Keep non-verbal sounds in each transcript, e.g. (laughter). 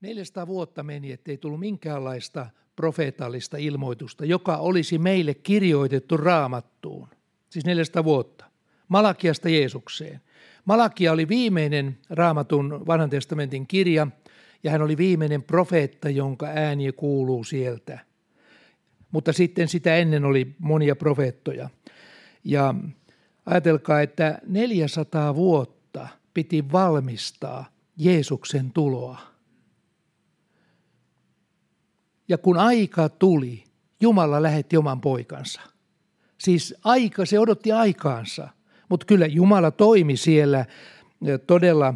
400 vuotta meni, ettei tullut minkäänlaista profeetallista ilmoitusta, joka olisi meille kirjoitettu raamattuun. Siis 400 vuotta. Malakiasta Jeesukseen. Malakia oli viimeinen raamatun vanhan testamentin kirja, ja hän oli viimeinen profeetta, jonka ääni kuuluu sieltä. Mutta sitten sitä ennen oli monia profeettoja. Ja ajatelkaa, että 400 vuotta piti valmistaa Jeesuksen tuloa. Ja kun aika tuli, Jumala lähetti oman poikansa. Siis aika, se odotti aikaansa. Mutta kyllä Jumala toimi siellä todella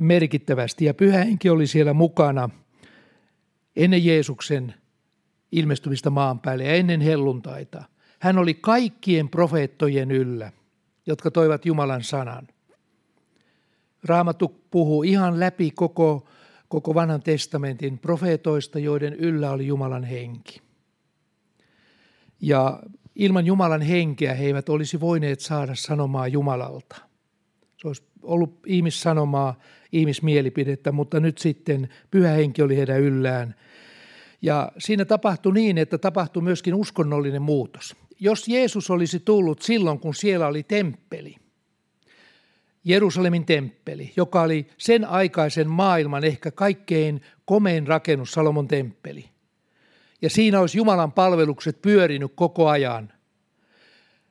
merkittävästi ja pyhähenki oli siellä mukana ennen Jeesuksen ilmestymistä maan päälle ja ennen helluntaita. Hän oli kaikkien profeettojen yllä, jotka toivat Jumalan sanan. Raamattu puhuu ihan läpi koko, koko vanhan testamentin profeetoista, joiden yllä oli Jumalan henki. Ja ilman Jumalan henkeä he eivät olisi voineet saada sanomaa Jumalalta. Se olisi ollut ihmissanomaa, ihmismielipidettä, mutta nyt sitten pyhä henki oli heidän yllään. Ja siinä tapahtui niin, että tapahtui myöskin uskonnollinen muutos. Jos Jeesus olisi tullut silloin, kun siellä oli temppeli, Jerusalemin temppeli, joka oli sen aikaisen maailman ehkä kaikkein komein rakennus, Salomon temppeli – ja siinä olisi Jumalan palvelukset pyörinyt koko ajan,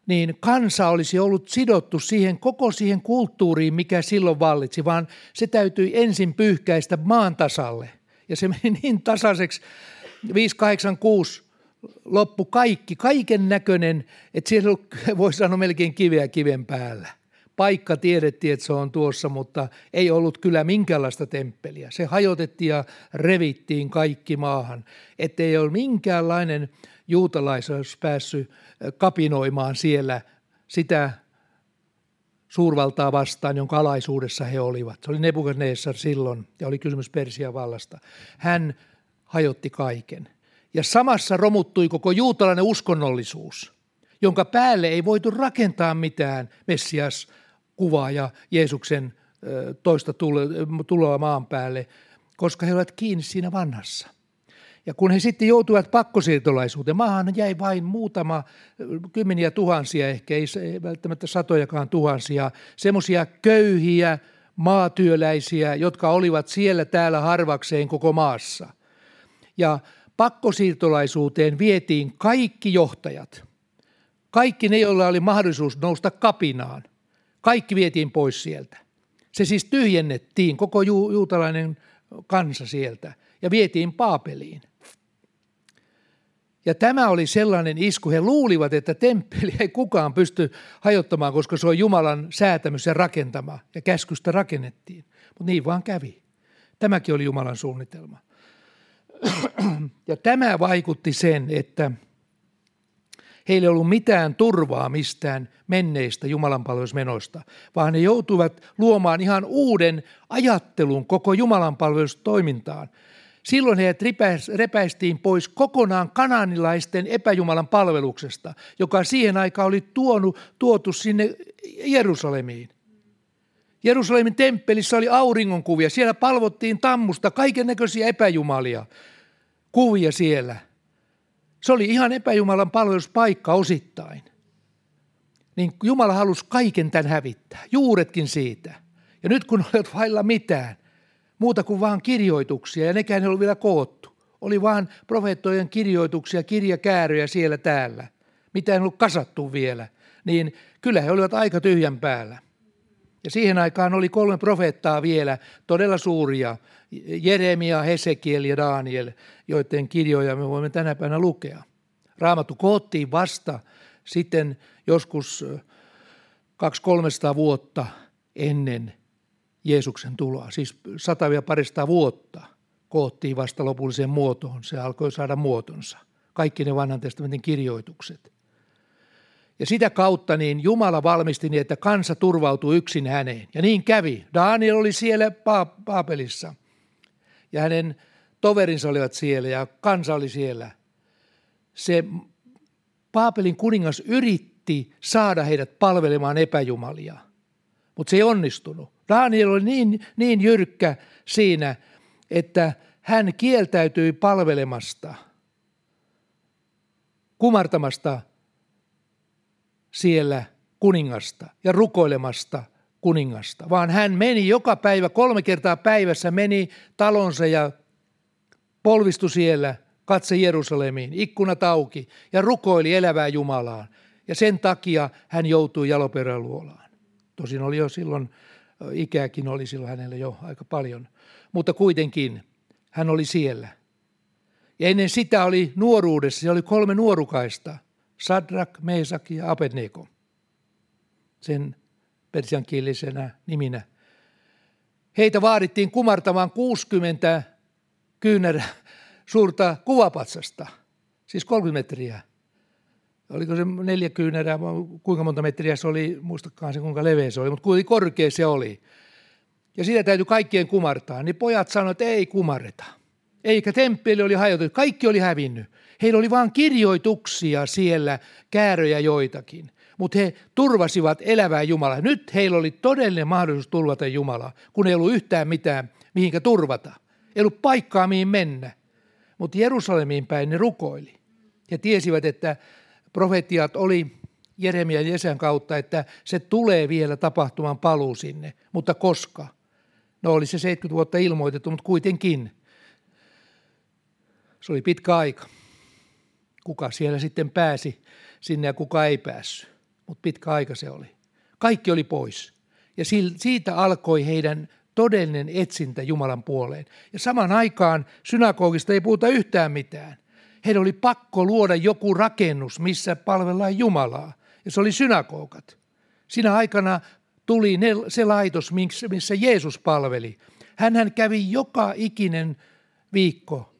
niin kansa olisi ollut sidottu siihen koko siihen kulttuuriin, mikä silloin vallitsi, vaan se täytyi ensin pyyhkäistä maan tasalle. Ja se meni (laughs) niin tasaiseksi 586 loppu kaikki, kaiken näköinen, että siellä voi sanoa melkein kiveä kiven päällä paikka tiedettiin, että se on tuossa, mutta ei ollut kyllä minkäänlaista temppeliä. Se hajotettiin ja revittiin kaikki maahan, ettei ole minkäänlainen juutalaisuus päässyt kapinoimaan siellä sitä suurvaltaa vastaan, jonka alaisuudessa he olivat. Se oli Nebukadnessar silloin ja oli kysymys Persian vallasta. Hän hajotti kaiken. Ja samassa romuttui koko juutalainen uskonnollisuus, jonka päälle ei voitu rakentaa mitään Messias kuvaa ja Jeesuksen toista tuloa maan päälle, koska he olivat kiinni siinä vanhassa. Ja kun he sitten joutuivat pakkosiirtolaisuuteen, maahan jäi vain muutama, kymmeniä tuhansia, ehkä ei välttämättä satojakaan tuhansia, semmoisia köyhiä maatyöläisiä, jotka olivat siellä täällä harvakseen koko maassa. Ja pakkosiirtolaisuuteen vietiin kaikki johtajat, kaikki ne, joilla oli mahdollisuus nousta kapinaan – kaikki vietiin pois sieltä. Se siis tyhjennettiin, koko ju- juutalainen kansa sieltä, ja vietiin Paapeliin. Ja tämä oli sellainen isku, he luulivat, että temppeli ei kukaan pysty hajottamaan, koska se on Jumalan säätämys ja rakentama, ja käskystä rakennettiin. Mutta niin vaan kävi. Tämäkin oli Jumalan suunnitelma. (clears throat) Ja tämä vaikutti sen, että – Heillä ei ollut mitään turvaa mistään menneistä jumalanpalvelusmenoista, vaan he joutuivat luomaan ihan uuden ajattelun koko jumalanpalvelustoimintaan. Silloin heidät repäistiin pois kokonaan kananilaisten epäjumalan palveluksesta, joka siihen aikaan oli tuonut, tuotu sinne Jerusalemiin. Jerusalemin temppelissä oli auringonkuvia, siellä palvottiin tammusta kaiken näköisiä epäjumalia, kuvia siellä – se oli ihan epäjumalan palveluspaikka osittain. Niin Jumala halusi kaiken tämän hävittää, juuretkin siitä. Ja nyt kun (laughs) olet vailla mitään, muuta kuin vaan kirjoituksia, ja nekään ei ollut vielä koottu. Oli vaan profeettojen kirjoituksia, kirjakääryjä siellä täällä. Mitä ei ollut kasattu vielä. Niin kyllä he olivat aika tyhjän päällä. Ja siihen aikaan oli kolme profeettaa vielä, todella suuria, Jeremia, Hesekiel ja Daniel, joiden kirjoja me voimme tänä päivänä lukea. Raamattu koottiin vasta sitten joskus 200-300 vuotta ennen Jeesuksen tuloa, siis sata ja parista vuotta koottiin vasta lopulliseen muotoon. Se alkoi saada muotonsa. Kaikki ne vanhan testamentin kirjoitukset. Ja sitä kautta niin Jumala valmisti niin, että kansa turvautui yksin häneen. Ja niin kävi. Daniel oli siellä Paapelissa ja hänen toverinsa olivat siellä ja kansa oli siellä. Se Paapelin kuningas yritti saada heidät palvelemaan epäjumalia, mutta se ei onnistunut. Daniel oli niin, niin jyrkkä siinä, että hän kieltäytyi palvelemasta, kumartamasta siellä kuningasta ja rukoilemasta kuningasta, vaan hän meni joka päivä, kolme kertaa päivässä meni talonsa ja polvistui siellä, katse Jerusalemiin, ikkunat auki ja rukoili elävää Jumalaa. Ja sen takia hän joutui jaloperän luolaan. Tosin oli jo silloin, ikääkin oli silloin hänelle jo aika paljon, mutta kuitenkin hän oli siellä. Ja ennen sitä oli nuoruudessa, se oli kolme nuorukaista, Sadrak, Mesak ja Abednego. Sen persiankielisenä niminä. Heitä vaadittiin kumartamaan 60 kyynärä suurta kuvapatsasta, siis 30 metriä. Oliko se neljä kyynärää, kuinka monta metriä se oli, muistakaan se kuinka leveä se oli, mutta kuinka korkea se oli. Ja sitä täytyy kaikkien kumartaa. Niin pojat sanoivat, että ei kumarreta. Eikä temppeli oli hajotettu, kaikki oli hävinnyt. Heillä oli vain kirjoituksia siellä, kääröjä joitakin. Mutta he turvasivat elävää Jumalaa. Nyt heillä oli todellinen mahdollisuus turvata Jumalaa, kun ei ollut yhtään mitään, mihinkä turvata. Ei ollut paikkaa, mihin mennä. Mutta Jerusalemiin päin ne rukoili. He tiesivät, että profetiat oli Jeremian ja Jesän kautta, että se tulee vielä tapahtumaan paluu sinne. Mutta koska? No oli se 70 vuotta ilmoitettu, mutta kuitenkin. Se oli pitkä aika. Kuka siellä sitten pääsi sinne ja kuka ei päässyt. Mutta pitkä aika se oli. Kaikki oli pois. Ja siitä alkoi heidän todellinen etsintä Jumalan puoleen. Ja saman aikaan synagogista ei puhuta yhtään mitään. Heidän oli pakko luoda joku rakennus, missä palvellaan Jumalaa. Ja se oli synagogat. Siinä aikana tuli se laitos, missä Jeesus palveli. Hän kävi joka ikinen viikko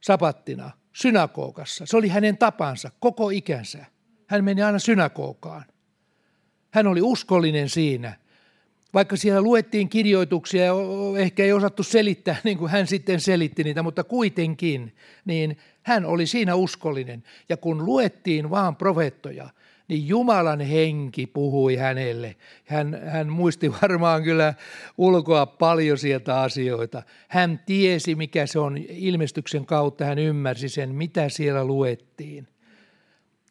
sapattina synagogassa. Se oli hänen tapansa koko ikänsä. Hän meni aina synagogaan. Hän oli uskollinen siinä – vaikka siellä luettiin kirjoituksia ja ehkä ei osattu selittää niin kuin hän sitten selitti niitä, mutta kuitenkin, niin hän oli siinä uskollinen. Ja kun luettiin vaan profeettoja, niin Jumalan henki puhui hänelle. Hän, hän muisti (laughs) varmaan kyllä ulkoa paljon sieltä asioita. Hän tiesi, mikä se on ilmestyksen kautta, hän ymmärsi sen, mitä siellä luettiin.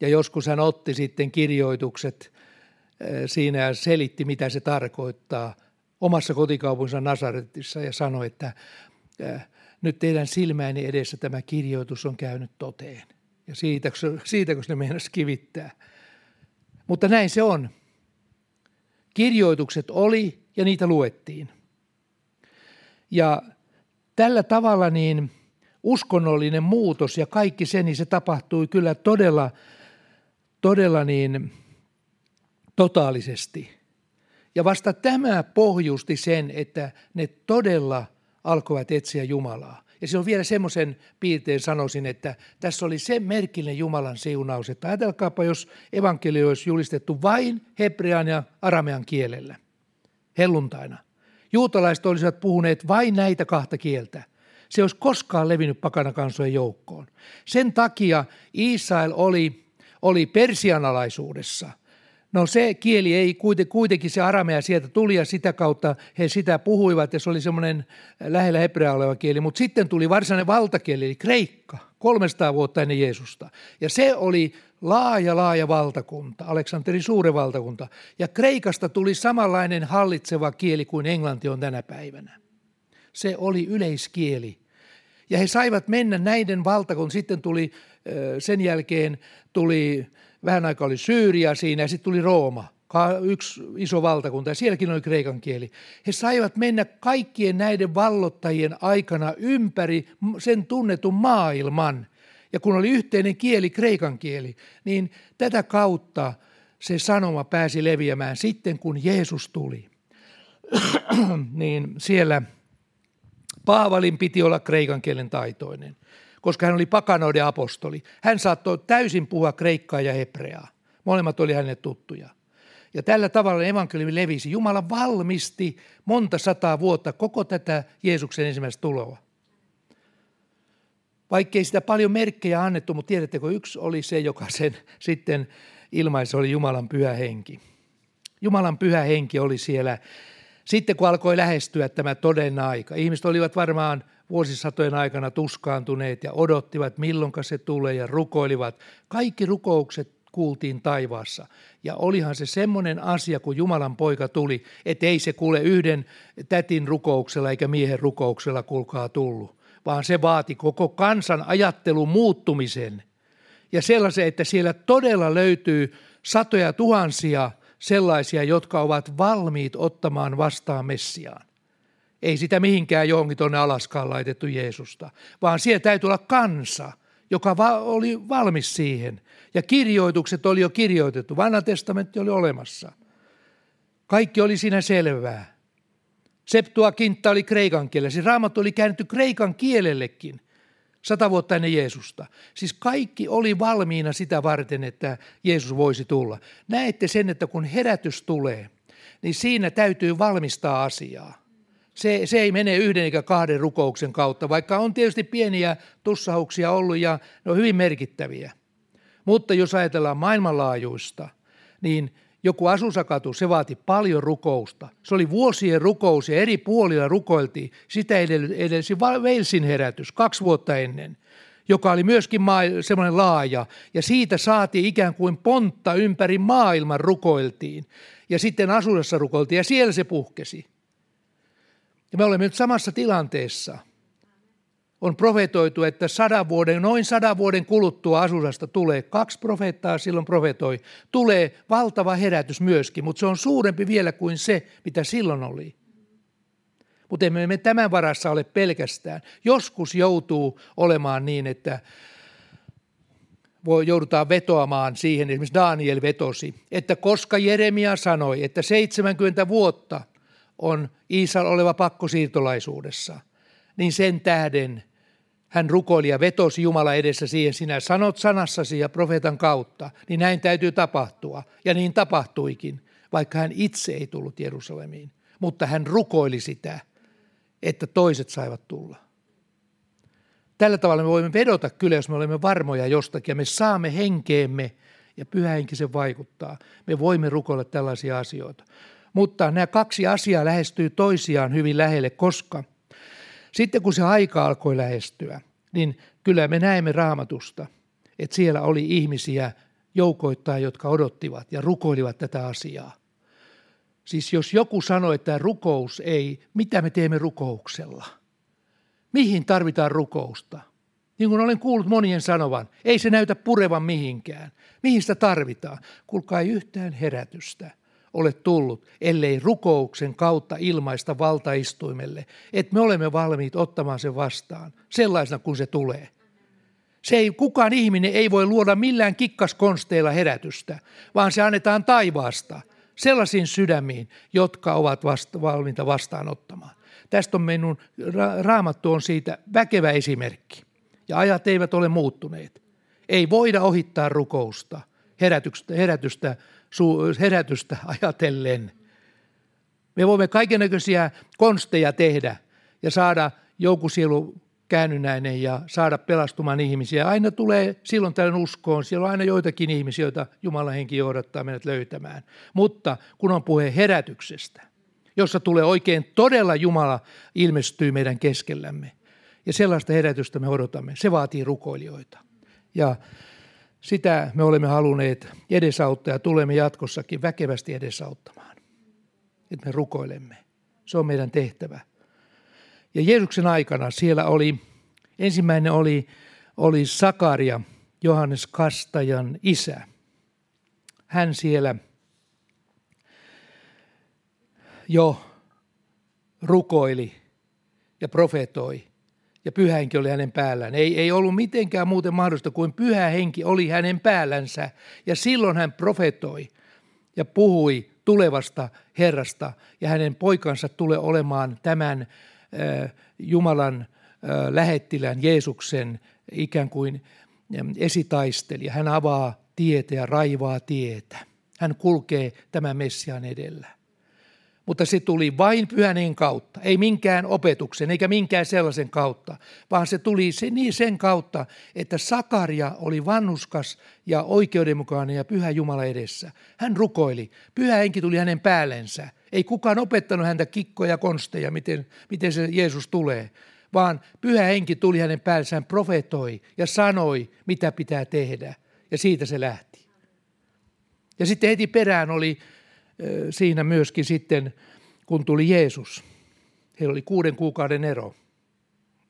Ja joskus hän otti sitten kirjoitukset siinä ja selitti, mitä se tarkoittaa omassa kotikaupunsa Nasaretissa ja sanoi, että nyt teidän silmäini edessä tämä kirjoitus on käynyt toteen. Ja siitä, siitä kun ne meinasi kivittää. Mutta näin se on. Kirjoitukset oli ja niitä luettiin. Ja tällä tavalla niin uskonnollinen muutos ja kaikki se, niin se tapahtui kyllä todella, todella niin totaalisesti. Ja vasta tämä pohjusti sen, että ne todella alkoivat etsiä Jumalaa. Ja se on vielä semmoisen piirteen sanoisin, että tässä oli se merkillinen Jumalan siunaus, että ajatelkaapa, jos evankeli olisi julistettu vain hebrean ja aramean kielellä, helluntaina. Juutalaiset olisivat puhuneet vain näitä kahta kieltä. Se olisi koskaan levinnyt pakanakansojen joukkoon. Sen takia Israel oli, oli persianalaisuudessa – No se kieli ei kuitenkin se aramea sieltä tuli ja sitä kautta he sitä puhuivat ja se oli semmoinen lähellä hebreaa oleva kieli. Mutta sitten tuli varsinainen valtakieli eli kreikka 300 vuotta ennen Jeesusta. Ja se oli laaja, laaja valtakunta, Aleksanterin suuri valtakunta. Ja kreikasta tuli samanlainen hallitseva kieli kuin englanti on tänä päivänä. Se oli yleiskieli. Ja he saivat mennä näiden valtakunnan. Sitten tuli sen jälkeen tuli vähän aikaa oli Syyria siinä ja sitten tuli Rooma, yksi iso valtakunta ja sielläkin oli kreikan kieli. He saivat mennä kaikkien näiden vallottajien aikana ympäri sen tunnetun maailman. Ja kun oli yhteinen kieli, kreikan kieli, niin tätä kautta se sanoma pääsi leviämään sitten, kun Jeesus tuli. (clears throat) niin siellä Paavalin piti olla kreikan kielen taitoinen koska hän oli pakanoiden apostoli. Hän saattoi täysin puhua kreikkaa ja hebreaa. Molemmat oli hänelle tuttuja. Ja tällä tavalla evankeliumi levisi. Jumala valmisti monta sataa vuotta koko tätä Jeesuksen ensimmäistä tuloa. Vaikkei sitä paljon merkkejä annettu, mutta tiedättekö, yksi oli se, joka sen sitten ilmaisi, oli Jumalan pyhä henki. Jumalan pyhä henki oli siellä Sitten kun alkoi lähestyä tämä toden aika, ihmiset olivat varmaan vuosisatojen aikana tuskaantuneet ja odottivat, milloin se tulee ja rukoilivat. Kaikki rukoukset kuultiin taivaassa. Ja olihan se semmoinen asia, kun Jumalan poika tuli, että ei se kuule yhden tätin rukouksella eikä miehen rukouksella kulkaa tullut, vaan se vaati koko kansan ajattelun muuttumisen. Ja sellaisen, että siellä todella löytyy satoja tuhansia sellaisia, jotka ovat valmiit ottamaan vastaan Messiaan. Ei sitä mihinkään johonkin tuonne Alaskaan laitettu Jeesusta, vaan siellä täytyy olla kansa, joka va- oli valmis siihen. Ja kirjoitukset oli jo kirjoitettu, vanha testamentti oli olemassa. Kaikki oli siinä selvää. Septuaginta oli kreikan kielellä, siis raamattu oli käännetty kreikan kielellekin sata vuotta ennen Jeesusta. Siis kaikki oli valmiina sitä varten, että Jeesus voisi tulla. Näette sen, että kun herätys tulee, niin siinä täytyy valmistaa asiaa. Se, se ei mene yhden eikä kahden rukouksen kautta, vaikka on tietysti pieniä tussauksia ollut ja ne on hyvin merkittäviä. Mutta jos ajatellaan maailmanlaajuista, niin joku asusakatu, se vaati paljon rukousta. Se oli vuosien rukous ja eri puolilla rukoiltiin. Sitä edelsi Walesin herätys kaksi vuotta ennen, joka oli myöskin semmoinen laaja. Ja siitä saatiin ikään kuin pontta ympäri maailman rukoiltiin. Ja sitten asusassa rukoiltiin ja siellä se puhkesi. Ja me olemme nyt samassa tilanteessa. On profetoitu, että sadan vuoden, noin sadan vuoden kuluttua Asusasta tulee, kaksi profeettaa silloin profetoi, tulee valtava herätys myöskin, mutta se on suurempi vielä kuin se, mitä silloin oli. Mutta emme me tämän varassa ole pelkästään. Joskus joutuu olemaan niin, että voi, joudutaan vetoamaan siihen, esimerkiksi Daniel vetosi, että koska Jeremia sanoi, että 70 vuotta – on Iisal oleva pakkosiirtolaisuudessa, niin sen tähden hän rukoili ja vetosi Jumala edessä siihen, sinä sanot sanassasi ja profeetan kautta, niin näin täytyy tapahtua. Ja niin tapahtuikin, vaikka hän itse ei tullut Jerusalemiin. Mutta hän rukoili sitä, että toiset saivat tulla. Tällä tavalla me voimme vedota kyllä, jos me olemme varmoja jostakin ja me saamme henkeemme ja pyhä henki sen vaikuttaa. Me voimme rukoilla tällaisia asioita. Mutta nämä kaksi asiaa lähestyy toisiaan hyvin lähelle, koska sitten kun se aika alkoi lähestyä, niin kyllä me näemme raamatusta, että siellä oli ihmisiä joukoittain, jotka odottivat ja rukoilivat tätä asiaa. Siis jos joku sanoi, että rukous ei, mitä me teemme rukouksella? Mihin tarvitaan rukousta? Niin kuin olen kuullut monien sanovan, ei se näytä purevan mihinkään. Mihin sitä tarvitaan? Kuulkaa ei yhtään herätystä ole tullut, ellei rukouksen kautta ilmaista valtaistuimelle, että me olemme valmiit ottamaan sen vastaan sellaisena kuin se tulee. Se ei, kukaan ihminen ei voi luoda millään kikkaskonsteilla herätystä, vaan se annetaan taivaasta sellaisiin sydämiin, jotka ovat vasta, valmiita vastaanottamaan. Tästä on minun, raamattu on siitä väkevä esimerkki. Ja ajat eivät ole muuttuneet. Ei voida ohittaa rukousta, herätystä, herätystä herätystä ajatellen. Me voimme kaikenlaisia konsteja tehdä ja saada joku sielu käännynäinen ja saada pelastumaan ihmisiä. Aina tulee silloin tällöin uskoon. Siellä on aina joitakin ihmisiä, joita Jumalan henki johdattaa meidät löytämään. Mutta kun on puhe herätyksestä, jossa tulee oikein todella Jumala ilmestyy meidän keskellämme. Ja sellaista herätystä me odotamme. Se vaatii rukoilijoita. Ja sitä me olemme halunneet edesauttaa ja tulemme jatkossakin väkevästi edesauttamaan. Että me rukoilemme. Se on meidän tehtävä. Ja Jeesuksen aikana siellä oli, ensimmäinen oli, oli Sakaria, Johannes Kastajan isä. Hän siellä jo rukoili ja profetoi ja pyhä henki oli hänen päällään. Ei, ei ollut mitenkään muuten mahdollista kuin pyhä henki oli hänen päällänsä. Ja silloin hän profetoi ja puhui tulevasta Herrasta ja hänen poikansa tulee olemaan tämän äh, Jumalan äh, lähettilän Jeesuksen ikään kuin äh, esitaistelija. Hän avaa tietä ja raivaa tietä. Hän kulkee tämän Messian edellä. Mutta se tuli vain pyhänen kautta, ei minkään opetuksen eikä minkään sellaisen kautta, vaan se tuli niin sen kautta, että Sakaria oli vannuskas ja oikeudenmukainen ja pyhä Jumala edessä. Hän rukoili, pyhä henki tuli hänen päällensä. Ei kukaan opettanut häntä kikkoja konsteja, miten, miten se Jeesus tulee, vaan pyhä henki tuli hänen päällensä, profetoi ja sanoi, mitä pitää tehdä. Ja siitä se lähti. Ja sitten heti perään oli siinä myöskin sitten, kun tuli Jeesus. Heillä oli kuuden kuukauden ero.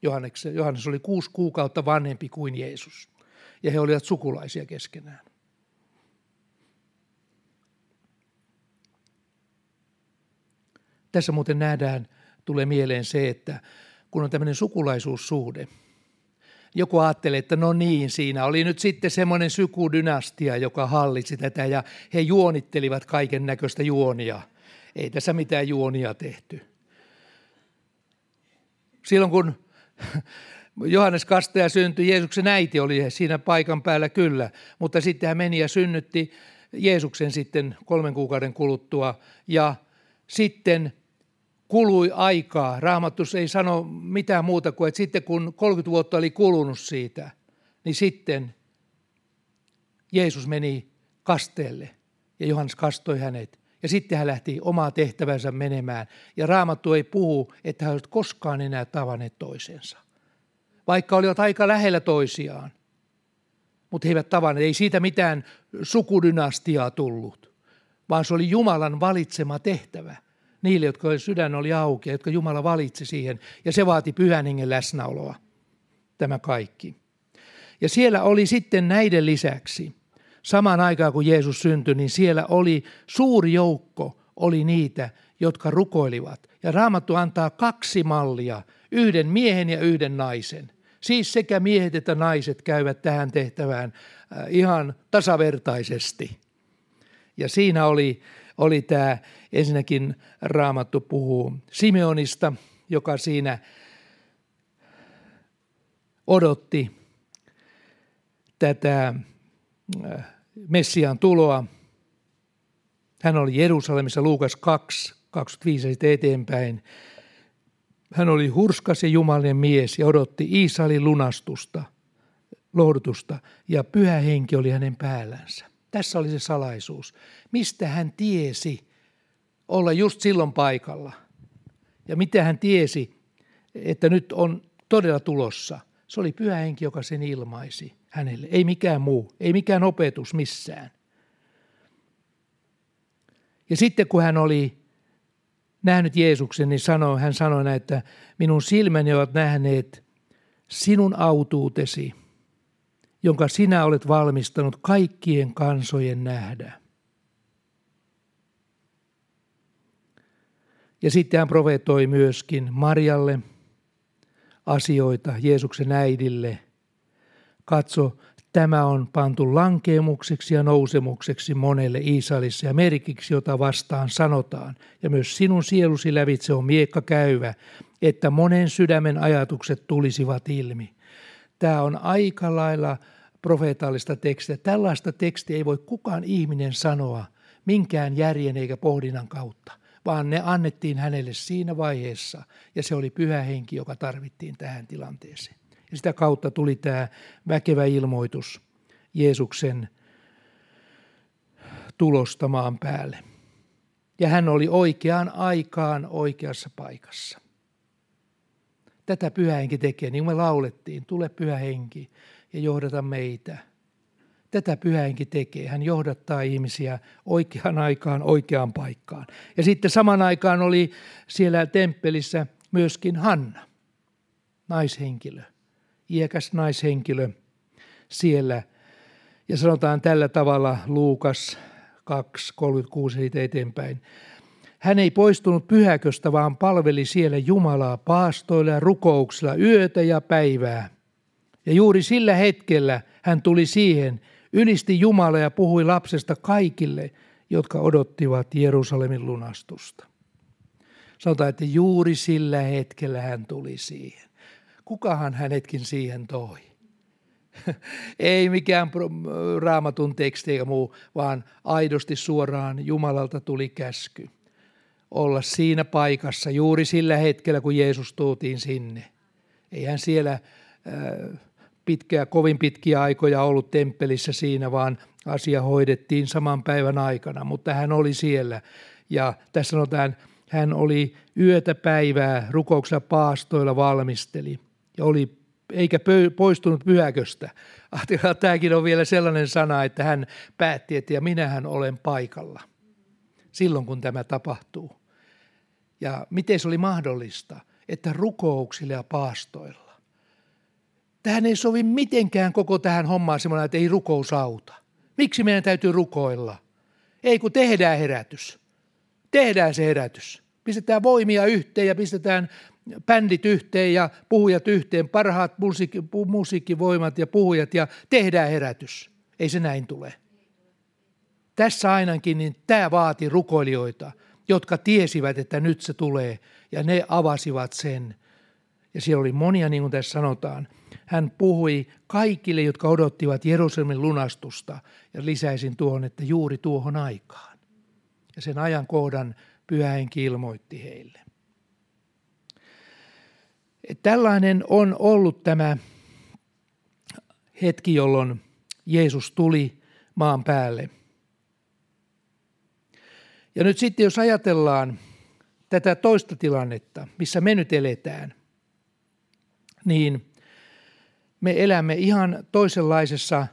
Johannes, Johannes oli kuusi kuukautta vanhempi kuin Jeesus. Ja he olivat sukulaisia keskenään. Tässä muuten nähdään, tulee mieleen se, että kun on tämmöinen sukulaisuussuhde, joku ajattelee, että no niin, siinä oli nyt sitten semmoinen sykudynastia, joka hallitsi tätä ja he juonittelivat kaiken näköistä juonia. Ei tässä mitään juonia tehty. Silloin kun Johannes Kastaja syntyi, Jeesuksen äiti oli siinä paikan päällä kyllä, mutta sitten hän meni ja synnytti Jeesuksen sitten kolmen kuukauden kuluttua ja sitten kului aikaa. Raamatus ei sano mitään muuta kuin, että sitten kun 30 vuotta oli kulunut siitä, niin sitten Jeesus meni kasteelle ja Johannes kastoi hänet. Ja sitten hän lähti omaa tehtävänsä menemään. Ja Raamattu ei puhu, että he olisivat koskaan enää tavanneet toisensa. Vaikka olivat aika lähellä toisiaan. Mutta he eivät tavanneet. Ei siitä mitään sukudynastiaa tullut, vaan se oli Jumalan valitsema tehtävä – niille, jotka sydän oli auki, jotka Jumala valitsi siihen, ja se vaati pyhän hengen läsnäoloa, tämä kaikki. Ja siellä oli sitten näiden lisäksi, samaan aikaan kun Jeesus syntyi, niin siellä oli suuri joukko, oli niitä, jotka rukoilivat. Ja Raamattu antaa kaksi mallia, yhden miehen ja yhden naisen. Siis sekä miehet että naiset käyvät tähän tehtävään äh, ihan tasavertaisesti. Ja siinä oli oli tämä, ensinnäkin Raamattu puhuu Simeonista, joka siinä odotti tätä äh, Messiaan tuloa. Hän oli Jerusalemissa Luukas 2, 25 eteenpäin. Hän oli hurskas ja jumalinen mies ja odotti Iisalin lunastusta, lohdutusta ja pyhä henki oli hänen päällänsä. Tässä oli se salaisuus. Mistä hän tiesi olla just silloin paikalla? Ja mitä hän tiesi, että nyt on todella tulossa? Se oli pyhä henki, joka sen ilmaisi hänelle. Ei mikään muu, ei mikään opetus missään. Ja sitten kun hän oli nähnyt Jeesuksen, niin sanoi, hän sanoi, että minun silmäni ovat nähneet sinun autuutesi – jonka sinä olet valmistanut kaikkien kansojen nähdä. Ja sitten hän profetoi myöskin Marjalle asioita Jeesuksen äidille. Katso, tämä on pantu lankeemukseksi ja nousemukseksi monelle Iisalissa ja merkiksi, jota vastaan sanotaan. Ja myös sinun sielusi lävitse on miekka käyvä, että monen sydämen ajatukset tulisivat ilmi. Tämä on aika lailla profeetallista tekstiä. Tällaista tekstiä ei voi kukaan ihminen sanoa minkään järjen eikä pohdinnan kautta, vaan ne annettiin hänelle siinä vaiheessa, ja se oli pyhä henki, joka tarvittiin tähän tilanteeseen. Ja sitä kautta tuli tämä väkevä ilmoitus Jeesuksen tulosta maan päälle. Ja hän oli oikeaan aikaan oikeassa paikassa. Tätä pyhä henki tekee, niin kuin me laulettiin, tule pyhä henki ja johdata meitä. Tätä pyhähenki tekee. Hän johdattaa ihmisiä oikeaan aikaan, oikeaan paikkaan. Ja sitten saman aikaan oli siellä temppelissä myöskin Hanna, naishenkilö, iäkäs naishenkilö siellä. Ja sanotaan tällä tavalla Luukas 2.36 eteenpäin. Hän ei poistunut pyhäköstä, vaan palveli siellä Jumalaa paastoilla ja rukouksilla yötä ja päivää – ja juuri sillä hetkellä hän tuli siihen, ylisti Jumala ja puhui lapsesta kaikille, jotka odottivat Jerusalemin lunastusta. Sanotaan, että juuri sillä hetkellä hän tuli siihen. Kukahan hänetkin siihen toi? (laughs) Ei mikään raamatun teksti eikä muu, vaan aidosti suoraan Jumalalta tuli käsky. Olla siinä paikassa juuri sillä hetkellä, kun Jeesus tuotiin sinne. Eihän siellä äh, pitkää, kovin pitkiä aikoja ollut temppelissä siinä, vaan asia hoidettiin saman päivän aikana, mutta hän oli siellä. Ja tässä sanotaan, hän oli yötä päivää rukouksella paastoilla valmisteli ja oli eikä poistunut pyhäköstä. Ajatellaan, tämäkin on vielä sellainen sana, että hän päätti, että ja minähän olen paikalla silloin, kun tämä tapahtuu. Ja miten se oli mahdollista, että rukouksilla ja paastoilla. Tähän ei sovi mitenkään koko tähän hommaan semmoinen, että ei rukous auta. Miksi meidän täytyy rukoilla? Ei kun tehdään herätys. Tehdään se herätys. Pistetään voimia yhteen ja pistetään bändit yhteen ja puhujat yhteen, parhaat musiikki, musiikkivoimat ja puhujat ja tehdään herätys. Ei se näin tule. Tässä ainakin niin tämä vaati rukoilijoita, jotka tiesivät, että nyt se tulee ja ne avasivat sen. Ja siellä oli monia, niin kuin tässä sanotaan. Hän puhui kaikille, jotka odottivat Jerusalemin lunastusta ja lisäisin tuohon, että juuri tuohon aikaan. Ja sen ajankohdan pyhähenki ilmoitti heille. Tällainen on ollut tämä hetki, jolloin Jeesus tuli maan päälle. Ja nyt sitten jos ajatellaan tätä toista tilannetta, missä me nyt eletään, niin me elämme ihan toisenlaisessa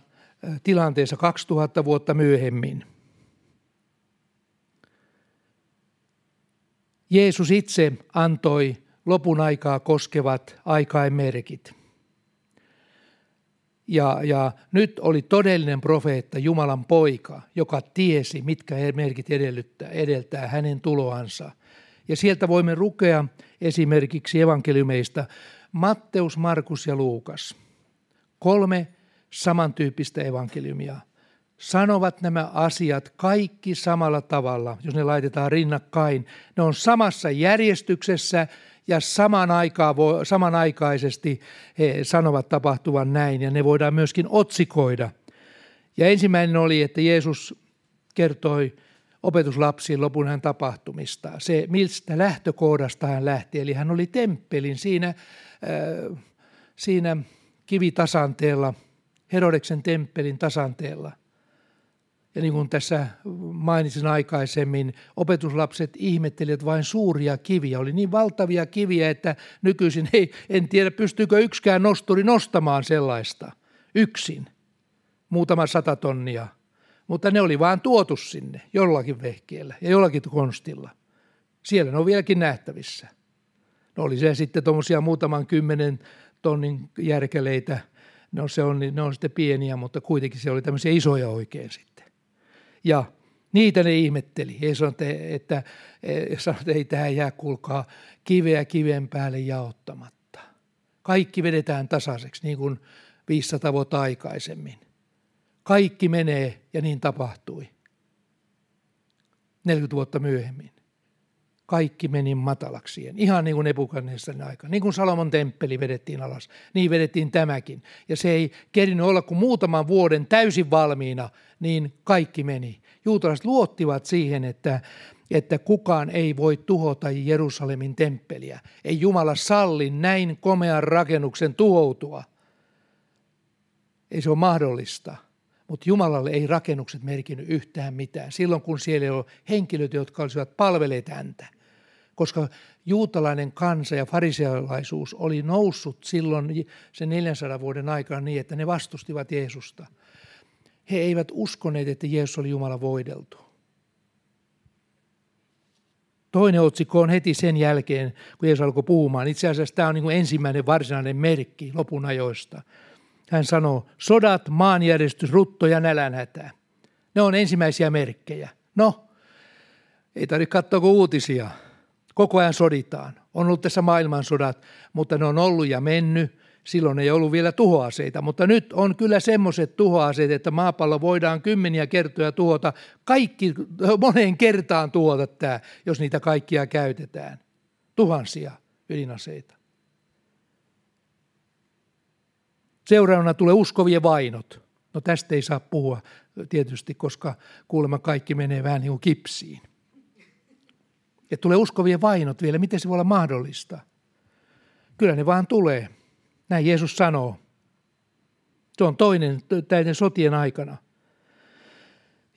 tilanteessa 2000 vuotta myöhemmin. Jeesus itse antoi lopun aikaa koskevat aikaemerkit. Ja, ja nyt oli todellinen profeetta, Jumalan poika, joka tiesi, mitkä merkit edellyttää, edeltää hänen tuloansa. Ja sieltä voimme lukea esimerkiksi evankeliumeista Matteus, Markus ja Luukas. Kolme samantyyppistä evankeliumia sanovat nämä asiat kaikki samalla tavalla, jos ne laitetaan rinnakkain. Ne on samassa järjestyksessä ja saman aikaa, samanaikaisesti he sanovat tapahtuvan näin ja ne voidaan myöskin otsikoida. Ja ensimmäinen oli, että Jeesus kertoi opetuslapsiin lopun hän tapahtumista. Se, mistä lähtökohdasta hän lähti. Eli hän oli temppelin siinä, äh, siinä kivitasanteella, Herodeksen temppelin tasanteella – ja niin kuin tässä mainitsin aikaisemmin, opetuslapset ihmettelivät vain suuria kiviä. Oli niin valtavia kiviä, että nykyisin ei, en tiedä pystyykö yksikään nosturi nostamaan sellaista yksin. Muutama sata tonnia. Mutta ne oli vaan tuotu sinne jollakin vehkeellä ja jollakin konstilla. Siellä ne on vieläkin nähtävissä. No oli se sitten tuommoisia muutaman kymmenen tonnin järkeleitä. No se on, ne on sitten pieniä, mutta kuitenkin se oli tämmöisiä isoja oikein sitten. Ja niitä ne ihmetteli. He sanoivat, että, että, että ei tähän jää, kuulkaa, kiveä kiven päälle jaottamatta. Kaikki vedetään tasaiseksi, niin kuin 500 vuotta aikaisemmin. Kaikki menee, ja niin tapahtui. 40 vuotta myöhemmin. Kaikki meni matalaksi. Ihan niin kuin Nebukadnessarin aika. Niin kuin Salomon temppeli vedettiin alas, niin vedettiin tämäkin. Ja se ei kerinyt olla kuin muutaman vuoden täysin valmiina, niin kaikki meni. Juutalaiset luottivat siihen, että, että kukaan ei voi tuhota Jerusalemin temppeliä. Ei Jumala salli näin komean rakennuksen tuhoutua. Ei se ole mahdollista. Mutta Jumalalle ei rakennukset merkinnyt yhtään mitään. Silloin kun siellä ei ole henkilöitä, jotka olisivat palveleet häntä. Koska juutalainen kansa ja farisealaisuus oli noussut silloin sen 400 vuoden aikana niin, että ne vastustivat Jeesusta – he eivät uskoneet, että Jeesus oli Jumala voideltu. Toinen otsikko on heti sen jälkeen, kun Jeesus alkoi puhumaan. Itse asiassa tämä on niin ensimmäinen varsinainen merkki lopun ajoista. Hän sanoo, sodat, maanjärjestys, rutto ja nälänhätä. Ne on ensimmäisiä merkkejä. No, ei tarvitse katsoa uutisia. Koko ajan soditaan. On ollut tässä maailmansodat, mutta ne on ollut ja mennyt. Silloin ei ollut vielä tuhoaseita, mutta nyt on kyllä semmoiset tuhoaseet, että maapallo voidaan kymmeniä kertoja tuhota. Kaikki moneen kertaan tuhota tämä, jos niitä kaikkia käytetään. Tuhansia ydinaseita. Seuraavana tulee uskovien vainot. No tästä ei saa puhua tietysti, koska kuulemma kaikki menee vähän niin kuin kipsiin. Ja tulee uskovien vainot vielä. Miten se voi olla mahdollista? Kyllä ne vaan tulee. Näin Jeesus sanoo. Se on toinen näiden sotien aikana.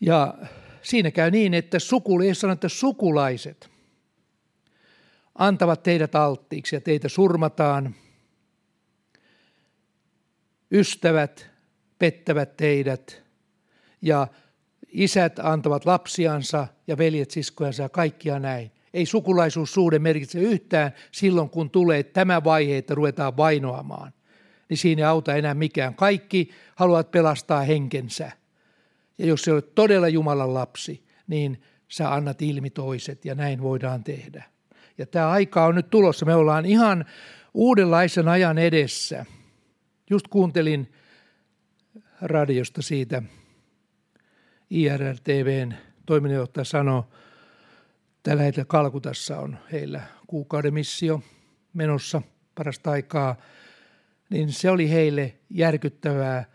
Ja siinä käy niin, että sukul, sanoo, että sukulaiset antavat teidät alttiiksi ja teitä surmataan. Ystävät pettävät teidät ja isät antavat lapsiansa ja veljet siskojansa ja kaikkia näin. Ei sukulaisuussuhde merkitse yhtään silloin, kun tulee tämä vaihe, että ruvetaan vainoamaan. Niin siinä ei auta enää mikään. Kaikki haluavat pelastaa henkensä. Ja jos se olet todella Jumalan lapsi, niin sä annat ilmi toiset ja näin voidaan tehdä. Ja tämä aika on nyt tulossa. Me ollaan ihan uudenlaisen ajan edessä. Just kuuntelin radiosta siitä IRR-TVn toiminnanjohtaja sanoi, tällä hetkellä Kalkutassa on heillä kuukauden missio menossa parasta aikaa, niin se oli heille järkyttävää,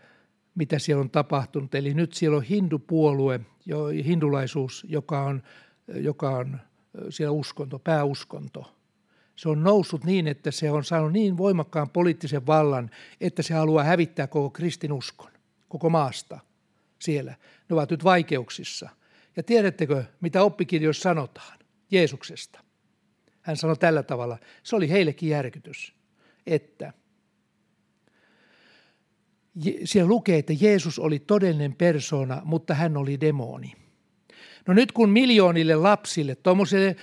mitä siellä on tapahtunut. Eli nyt siellä on hindupuolue, jo, hindulaisuus, joka on, joka on siellä uskonto, pääuskonto. Se on noussut niin, että se on saanut niin voimakkaan poliittisen vallan, että se haluaa hävittää koko kristinuskon, koko maasta siellä. Ne ovat nyt vaikeuksissa. Ja tiedättekö, mitä oppikirjoissa sanotaan Jeesuksesta? Hän sanoi tällä tavalla, se oli heillekin järkytys, että siellä lukee, että Jeesus oli todellinen persona, mutta hän oli demoni. No nyt kun miljoonille lapsille, tuommoiselle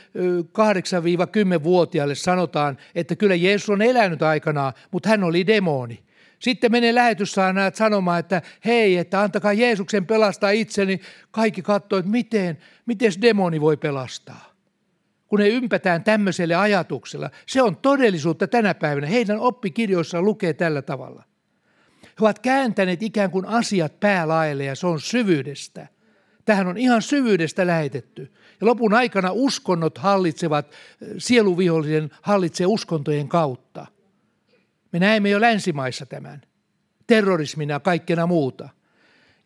8-10-vuotiaille sanotaan, että kyllä Jeesus on elänyt aikanaan, mutta hän oli demoni. Sitten menee lähetyssaarnaajat sanomaan, että hei, että antakaa Jeesuksen pelastaa itseni. Kaikki katsoo, että miten, miten demoni voi pelastaa. Kun ne ympätään tämmöiselle ajatuksella. Se on todellisuutta tänä päivänä. Heidän oppikirjoissaan lukee tällä tavalla. He ovat kääntäneet ikään kuin asiat päälaelle ja se on syvyydestä – Tähän on ihan syvyydestä lähetetty. Ja lopun aikana uskonnot hallitsevat, sieluvihollinen hallitsee uskontojen kautta. Me näemme jo länsimaissa tämän. Terrorismina ja kaikkena muuta.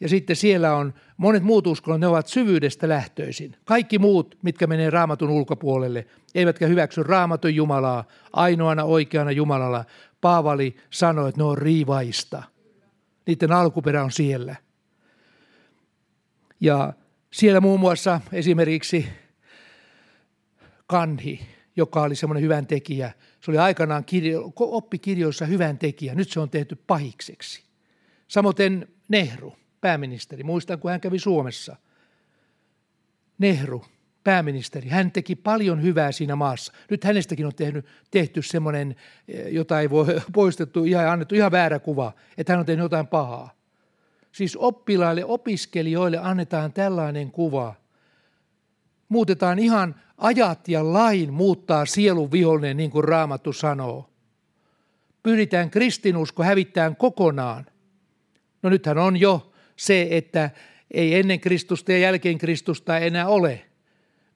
Ja sitten siellä on monet muut uskonnot, ne ovat syvyydestä lähtöisin. Kaikki muut, mitkä menee raamatun ulkopuolelle, eivätkä hyväksy raamatun Jumalaa ainoana oikeana Jumalalla. Paavali sanoi, että ne on riivaista. Niiden alkuperä on siellä. Ja siellä muun muassa esimerkiksi Kanhi, joka oli semmoinen hyvän tekijä. Se oli aikanaan kirjo, oppikirjoissa hyvän tekijä. Nyt se on tehty pahikseksi. Samoin Nehru, pääministeri. Muistan, kun hän kävi Suomessa. Nehru, pääministeri, hän teki paljon hyvää siinä maassa. Nyt hänestäkin on tehnyt, tehty semmoinen, jota ei voi (laughs) poistettu, ihan annettu ihan väärä kuva, että hän on tehnyt jotain pahaa. Siis oppilaille, opiskelijoille annetaan tällainen kuva. Muutetaan ihan ajat ja lain muuttaa sielun vihollinen, niin kuin Raamattu sanoo. Pyritään kristinusko hävittämään kokonaan. No nythän on jo se, että ei ennen Kristusta ja jälkeen Kristusta enää ole,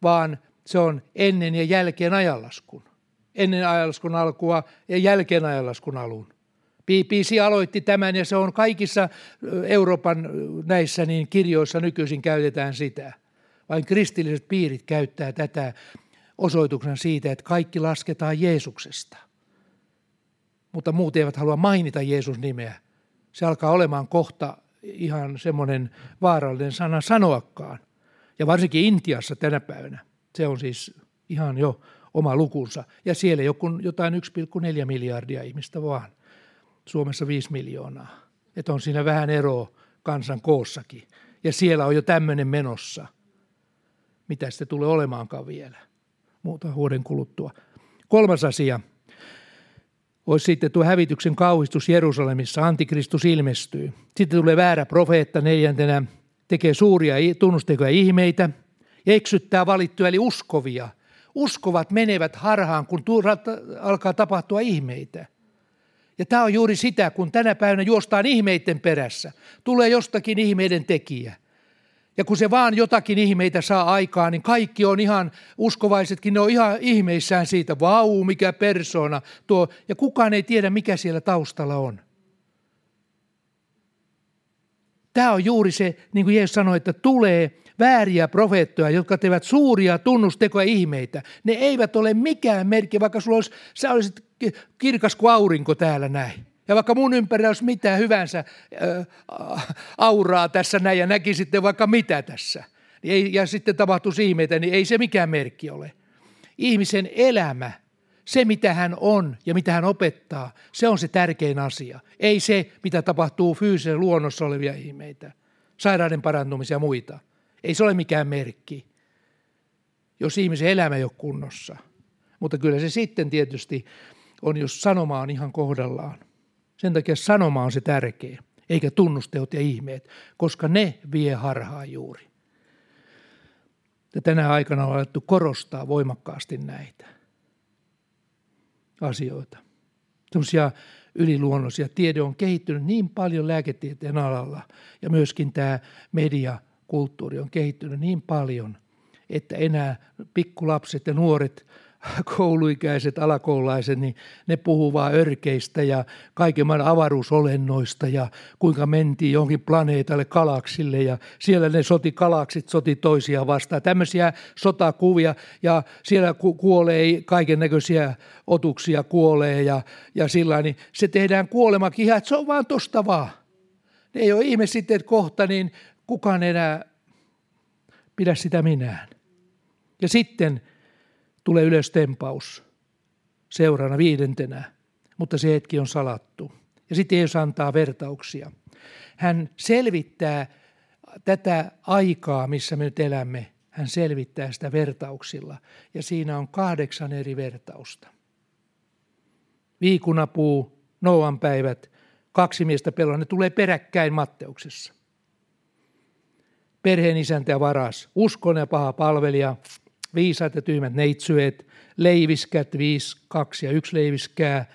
vaan se on ennen ja jälkeen ajanlaskun. Ennen ajanlaskun alkua ja jälkeen ajanlaskun alun. BBC aloitti tämän ja se on kaikissa Euroopan näissä niin kirjoissa nykyisin käytetään sitä. Vain kristilliset piirit käyttää tätä osoituksena siitä, että kaikki lasketaan Jeesuksesta. Mutta muut eivät halua mainita Jeesus nimeä. Se alkaa olemaan kohta ihan semmoinen vaarallinen sana sanoakaan. Ja varsinkin Intiassa tänä päivänä. Se on siis ihan jo oma lukunsa. Ja siellä joku, jotain 1,4 miljardia ihmistä vaan. Suomessa 5 miljoonaa. Että on siinä vähän eroa kansan koossakin. Ja siellä on jo tämmöinen menossa. Mitä sitten tulee olemaankaan vielä. Muuta vuoden kuluttua. Kolmas asia olisi sitten tuo hävityksen kauhistus Jerusalemissa. Antikristus ilmestyy. Sitten tulee väärä profeetta neljäntenä. Tekee suuria tunnustekoja ihmeitä eksyttää valittuja eli uskovia. Uskovat menevät harhaan, kun alkaa tapahtua ihmeitä – ja tämä on juuri sitä, kun tänä päivänä juostaan ihmeiden perässä. Tulee jostakin ihmeiden tekijä. Ja kun se vaan jotakin ihmeitä saa aikaan, niin kaikki on ihan, uskovaisetkin, ne on ihan ihmeissään siitä, vau, mikä persona tuo. Ja kukaan ei tiedä, mikä siellä taustalla on. Tämä on juuri se, niin kuin Jeesus sanoi, että tulee vääriä profeettoja, jotka tekevät suuria tunnustekoja ihmeitä. Ne eivät ole mikään merkki, vaikka sulla olisi, sä olisit kirkas kuin aurinko täällä näin. Ja vaikka mun ympärillä olisi mitään hyvänsä äh, auraa tässä näin ja näkisitte vaikka mitä tässä, niin ei, ja sitten tapahtuisi ihmeitä, niin ei se mikään merkki ole. Ihmisen elämä, se mitä hän on ja mitä hän opettaa, se on se tärkein asia. Ei se, mitä tapahtuu fyysisen luonnossa olevia ihmeitä, sairauden parantumisia ja muita. Ei se ole mikään merkki, jos ihmisen elämä ei ole kunnossa. Mutta kyllä se sitten tietysti on, jos sanoma on ihan kohdallaan. Sen takia sanoma on se tärkeä, eikä tunnusteot ja ihmeet, koska ne vie harhaan juuri. Ja tänä aikana on alettu korostaa voimakkaasti näitä asioita. Sellaisia yliluonnollisia. Tiede on kehittynyt niin paljon lääketieteen alalla ja myöskin tämä mediakulttuuri on kehittynyt niin paljon, että enää pikkulapset ja nuoret kouluikäiset, alakoululaiset, niin ne puhuu vaan örkeistä ja kaiken maailman avaruusolennoista ja kuinka mentiin johonkin planeetalle kalaksille ja siellä ne soti kalaksit, soti toisia vastaan. Tämmöisiä sotakuvia ja siellä ku- kuolee kaiken näköisiä otuksia kuolee ja, ja sillä niin se tehdään kuolemakin ihan, että se on vaan tosta vaan. Ne ei ole ihme sitten, että kohta niin kukaan enää pidä sitä minään. Ja sitten tulee ylös tempaus seurana viidentenä, mutta se hetki on salattu. Ja sitten Jeesus antaa vertauksia. Hän selvittää tätä aikaa, missä me nyt elämme. Hän selvittää sitä vertauksilla. Ja siinä on kahdeksan eri vertausta. Viikunapuu, Noan päivät, kaksi miestä peloa, ne tulee peräkkäin Matteuksessa. Perheen isäntä ja varas, uskon ja paha palvelija, viisaat ja tyhmät neitsyet, leiviskät, viisi, kaksi ja yksi leiviskää.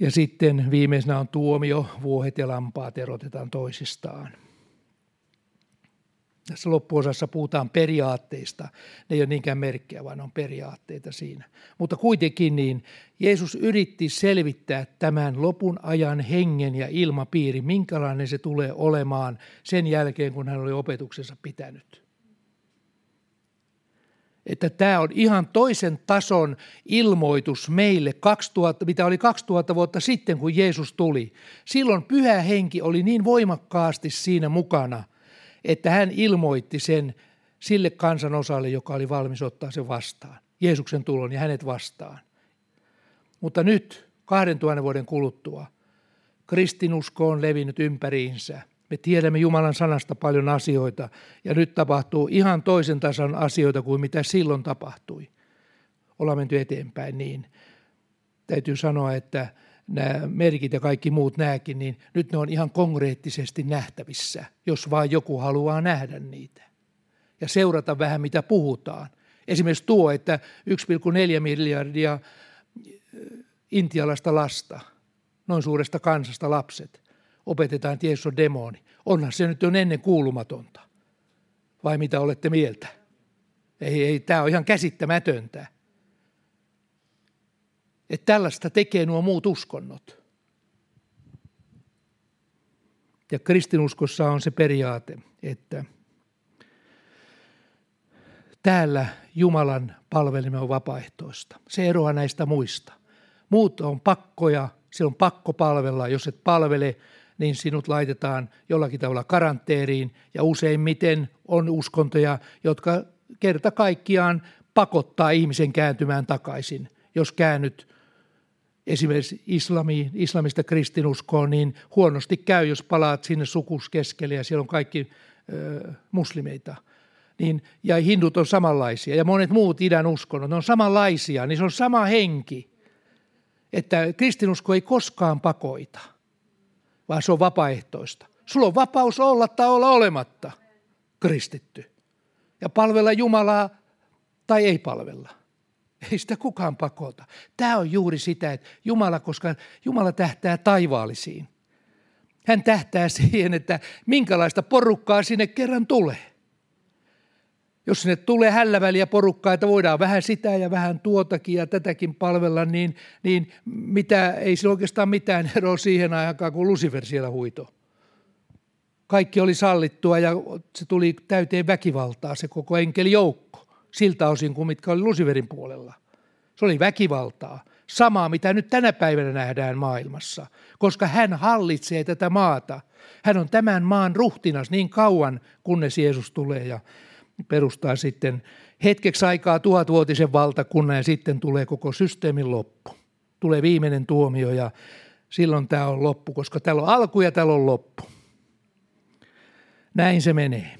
Ja sitten viimeisenä on tuomio, vuohet ja lampaat erotetaan toisistaan. Tässä loppuosassa puhutaan periaatteista. Ne ei ole niinkään merkkejä, vaan on periaatteita siinä. Mutta kuitenkin niin Jeesus yritti selvittää tämän lopun ajan hengen ja ilmapiiri, minkälainen se tulee olemaan sen jälkeen, kun hän oli opetuksensa pitänyt että tämä on ihan toisen tason ilmoitus meille, 2000, mitä oli 2000 vuotta sitten, kun Jeesus tuli. Silloin pyhä henki oli niin voimakkaasti siinä mukana, että hän ilmoitti sen sille kansanosalle, joka oli valmis ottaa sen vastaan. Jeesuksen tulon ja hänet vastaan. Mutta nyt, 2000 vuoden kuluttua, kristinusko on levinnyt ympäriinsä – me tiedämme Jumalan sanasta paljon asioita ja nyt tapahtuu ihan toisen tason asioita kuin mitä silloin tapahtui. Ollaan menty eteenpäin niin. Täytyy sanoa, että nämä merkit ja kaikki muut nämäkin, niin nyt ne on ihan konkreettisesti nähtävissä, jos vain joku haluaa nähdä niitä. Ja seurata vähän, mitä puhutaan. Esimerkiksi tuo, että 1,4 miljardia intialaista lasta, noin suuresta kansasta lapset – opetetaan, että Jeesus on demoni. Onhan se nyt on ennen kuulumatonta. Vai mitä olette mieltä? Ei, ei, tämä on ihan käsittämätöntä. Että tällaista tekee nuo muut uskonnot. Ja kristinuskossa on se periaate, että täällä Jumalan palvelemme on vapaaehtoista. Se eroaa näistä muista. Muut on pakkoja, se on pakko palvella. Jos et palvele, niin sinut laitetaan jollakin tavalla karanteeriin ja useimmiten on uskontoja, jotka kerta kaikkiaan pakottaa ihmisen kääntymään takaisin. Jos käännyt esimerkiksi islamiin, islamista kristinuskoon, niin huonosti käy, jos palaat sinne sukuskeskelle ja siellä on kaikki ö, muslimeita. Niin, ja hindut on samanlaisia ja monet muut idän uskonnot on samanlaisia, niin se on sama henki, että kristinusko ei koskaan pakoita – vaan se on vapaaehtoista. Sulla on vapaus olla tai olla olematta kristitty. Ja palvella Jumalaa tai ei palvella. Ei sitä kukaan pakota. Tämä on juuri sitä, että Jumala, koska Jumala tähtää taivaallisiin. Hän tähtää siihen, että minkälaista porukkaa sinne kerran tulee jos sinne tulee hälläväliä porukkaa, että voidaan vähän sitä ja vähän tuotakin ja tätäkin palvella, niin, niin mitä, ei sillä oikeastaan mitään (laughs) eroa siihen aikaan, kun Lucifer siellä huito. kaikki oli sallittua ja se tuli täyteen väkivaltaa, se koko enkelijoukko, siltä osin kuin mitkä oli Lusiverin puolella. Se oli väkivaltaa, samaa mitä nyt tänä päivänä nähdään maailmassa, koska hän hallitsee tätä maata. Hän on tämän maan ruhtinas niin kauan, kunnes Jeesus tulee ja perustaa sitten hetkeksi aikaa tuhatvuotisen valtakunnan ja sitten tulee koko systeemin loppu. Tulee viimeinen tuomio ja silloin tämä on loppu, koska täällä on alku ja täällä on loppu. Näin se menee.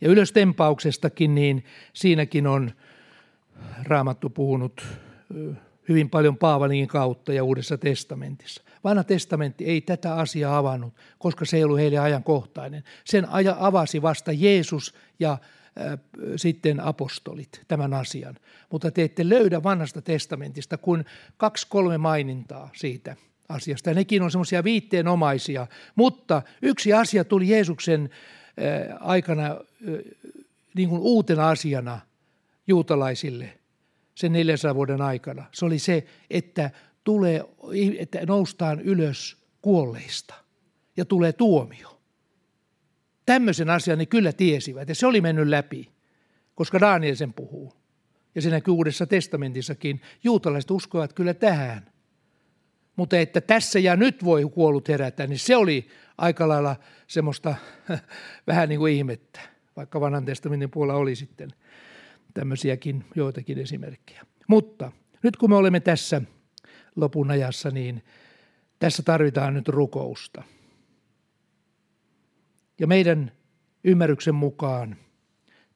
Ja ylöstempauksestakin, niin siinäkin on Raamattu puhunut hyvin paljon Paavalin kautta ja Uudessa testamentissa. Vanha testamentti ei tätä asiaa avannut, koska se ei ollut heille ajankohtainen. Sen aja avasi vasta Jeesus ja äh, sitten apostolit tämän asian. Mutta te ette löydä vanhasta testamentista kuin kaksi-kolme mainintaa siitä asiasta. Ja nekin on semmoisia viitteenomaisia. Mutta yksi asia tuli Jeesuksen äh, aikana äh, niin kuin uutena asiana juutalaisille sen 400 vuoden aikana. Se oli se, että, tulee, että noustaan ylös kuolleista ja tulee tuomio. Tämmöisen asian ne kyllä tiesivät ja se oli mennyt läpi, koska Daniel sen puhuu. Ja se näkyy Uudessa testamentissakin. Juutalaiset uskoivat kyllä tähän. Mutta että tässä ja nyt voi kuollut herätä, niin se oli aika lailla semmoista (laughs) vähän niin kuin ihmettä, vaikka vanhan testamentin puolella oli sitten tämmöisiäkin joitakin esimerkkejä. Mutta nyt kun me olemme tässä lopun ajassa, niin tässä tarvitaan nyt rukousta. Ja meidän ymmärryksen mukaan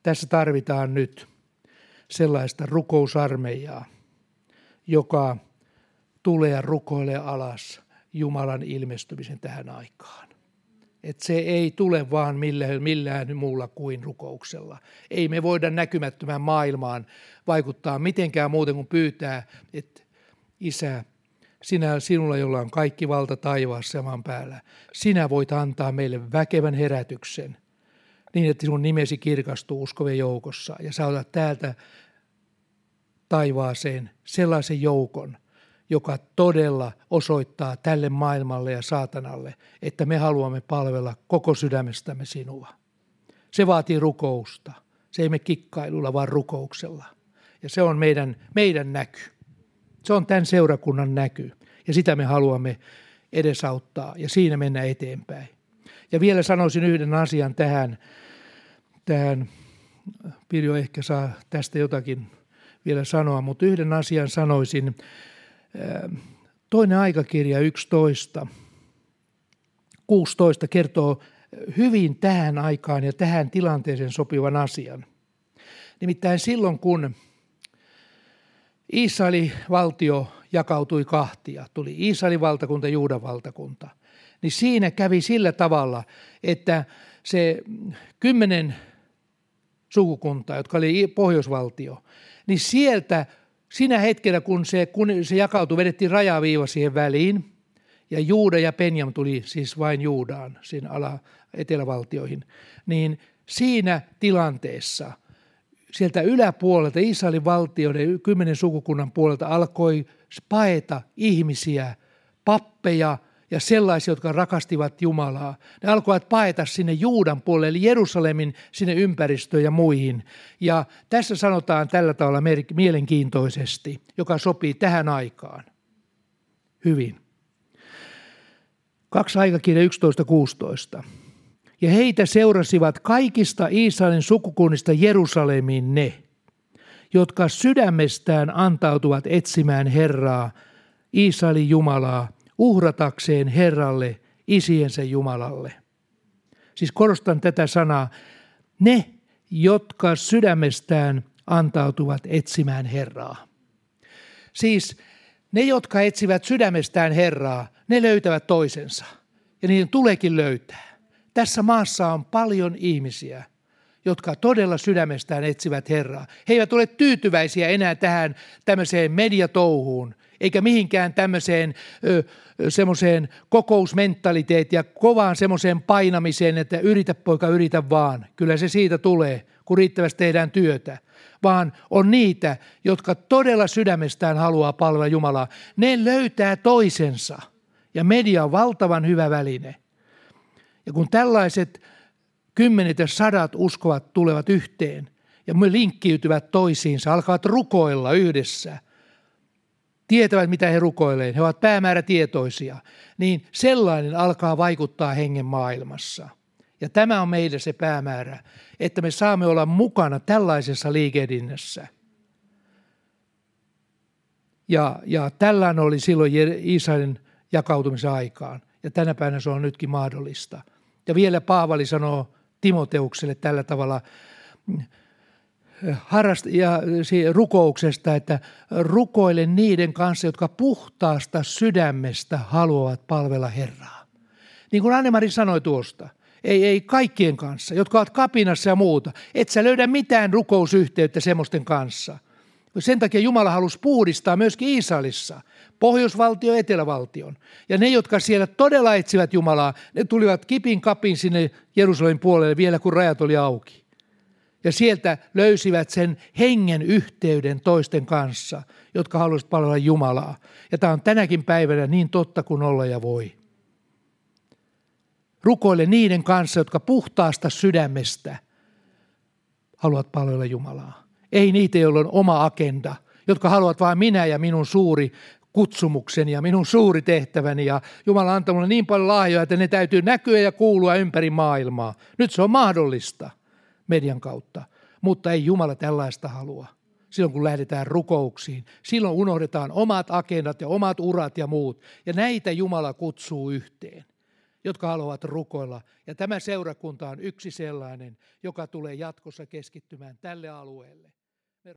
tässä tarvitaan nyt sellaista rukousarmeijaa, joka tulee rukoile alas Jumalan ilmestymisen tähän aikaan. Et se ei tule vaan millään, millään muulla kuin rukouksella. Ei me voida näkymättömään maailmaan vaikuttaa mitenkään muuten kuin pyytää, että Isä, sinä, sinulla, jolla on kaikki valta taivaassa ja maan päällä, sinä voit antaa meille väkevän herätyksen niin, että sinun nimesi kirkastuu uskovien joukossa ja sä otat täältä taivaaseen sellaisen joukon, joka todella osoittaa tälle maailmalle ja saatanalle, että me haluamme palvella koko sydämestämme sinua. Se vaatii rukousta. Se ei me kikkailulla, vaan rukouksella. Ja se on meidän, meidän näky. Se on tämän seurakunnan näky. Ja sitä me haluamme edesauttaa ja siinä mennä eteenpäin. Ja vielä sanoisin yhden asian tähän. tähän. Pirjo ehkä saa tästä jotakin vielä sanoa, mutta yhden asian sanoisin Toinen aikakirja 11, 16 kertoo hyvin tähän aikaan ja tähän tilanteeseen sopivan asian. Nimittäin silloin, kun Israelin valtio jakautui kahtia, tuli Israelin valtakunta ja Juudan valtakunta, niin siinä kävi sillä tavalla, että se kymmenen sukukuntaa, jotka oli pohjoisvaltio, niin sieltä Sinä hetkenä, kun se, kun se jakautui, vedettiin rajaviiva siihen väliin, ja Juuda ja Penjam tuli siis vain Juudaan, siinä ala etelävaltioihin, niin siinä tilanteessa sieltä yläpuolelta, Israelin valtioiden kymmenen sukukunnan puolelta alkoi paeta ihmisiä, pappeja, ja sellaisia, jotka rakastivat Jumalaa. Ne alkoivat paeta sinne Juudan puolelle, eli Jerusalemin sinne ympäristöön ja muihin. Ja tässä sanotaan tällä tavalla mielenkiintoisesti, joka sopii tähän aikaan. Hyvin. Kaksi aikakirja 11.16. Ja heitä seurasivat kaikista Israelin sukukunnista Jerusalemiin ne, jotka sydämestään antautuvat etsimään Herraa, Israelin Jumalaa, uhratakseen Herralle, isiensä Jumalalle. Siis korostan tätä sanaa. Ne, jotka sydämestään antautuvat etsimään Herraa. Siis ne, jotka etsivät sydämestään Herraa, ne löytävät toisensa. Ja niiden tuleekin löytää. Tässä maassa on paljon ihmisiä, jotka todella sydämestään etsivät Herraa. He eivät ole tyytyväisiä enää tähän tämmöiseen mediatouhuun, eikä mihinkään tämmöiseen semmoiseen kokousmentaliteettiin ja kovaan semmoiseen painamiseen, että yritä poika, yritä vaan. Kyllä se siitä tulee, kun riittävästi tehdään työtä. Vaan on niitä, jotka todella sydämestään haluaa palvella Jumalaa. Ne löytää toisensa. Ja media on valtavan hyvä väline. Ja kun tällaiset kymmenet ja sadat uskovat tulevat yhteen ja me linkkiytyvät toisiinsa, alkavat rukoilla yhdessä, tietävät mitä he rukoilevat, he ovat päämäärätietoisia, niin sellainen alkaa vaikuttaa hengen maailmassa. Ja tämä on meille se päämäärä, että me saamme olla mukana tällaisessa liikehdinnässä. Ja, ja tällään oli silloin Israelin jakautumisen aikaan, ja tänä päivänä se on nytkin mahdollista. Ja vielä Paavali sanoo Timoteukselle tällä tavalla harrast- ja rukouksesta, että rukoile niiden kanssa, jotka puhtaasta sydämestä haluavat palvella Herraa. Niin kuin Annemari sanoi tuosta, ei, ei kaikkien kanssa, jotka ovat kapinassa ja muuta. Et sä löydä mitään rukousyhteyttä semmoisten kanssa. Sen takia Jumala halusi puhdistaa myöskin Iisalissa, pohjoisvaltio etelävaltion. Ja ne, jotka siellä todella etsivät Jumalaa, ne tulivat kipin kapin sinne Jerusalemin puolelle vielä, kun rajat oli auki. Ja sieltä löysivät sen hengen yhteyden toisten kanssa, jotka haluaisivat palvella Jumalaa. Ja tämä on tänäkin päivänä niin totta kuin olla ja voi. Rukoile niiden kanssa, jotka puhtaasta sydämestä haluavat palvella Jumalaa. Ei niitä, joilla on oma agenda, jotka haluavat vain minä ja minun suuri kutsumukseni ja minun suuri tehtäväni ja Jumala on antanut niin paljon lahjoja, että ne täytyy näkyä ja kuulua ympäri maailmaa. Nyt se on mahdollista median kautta, mutta ei Jumala tällaista halua. Silloin kun lähdetään rukouksiin, silloin unohdetaan omat agendat ja omat urat ja muut. Ja näitä Jumala kutsuu yhteen jotka haluavat rukoilla. Ja tämä seurakunta on yksi sellainen, joka tulee jatkossa keskittymään tälle alueelle.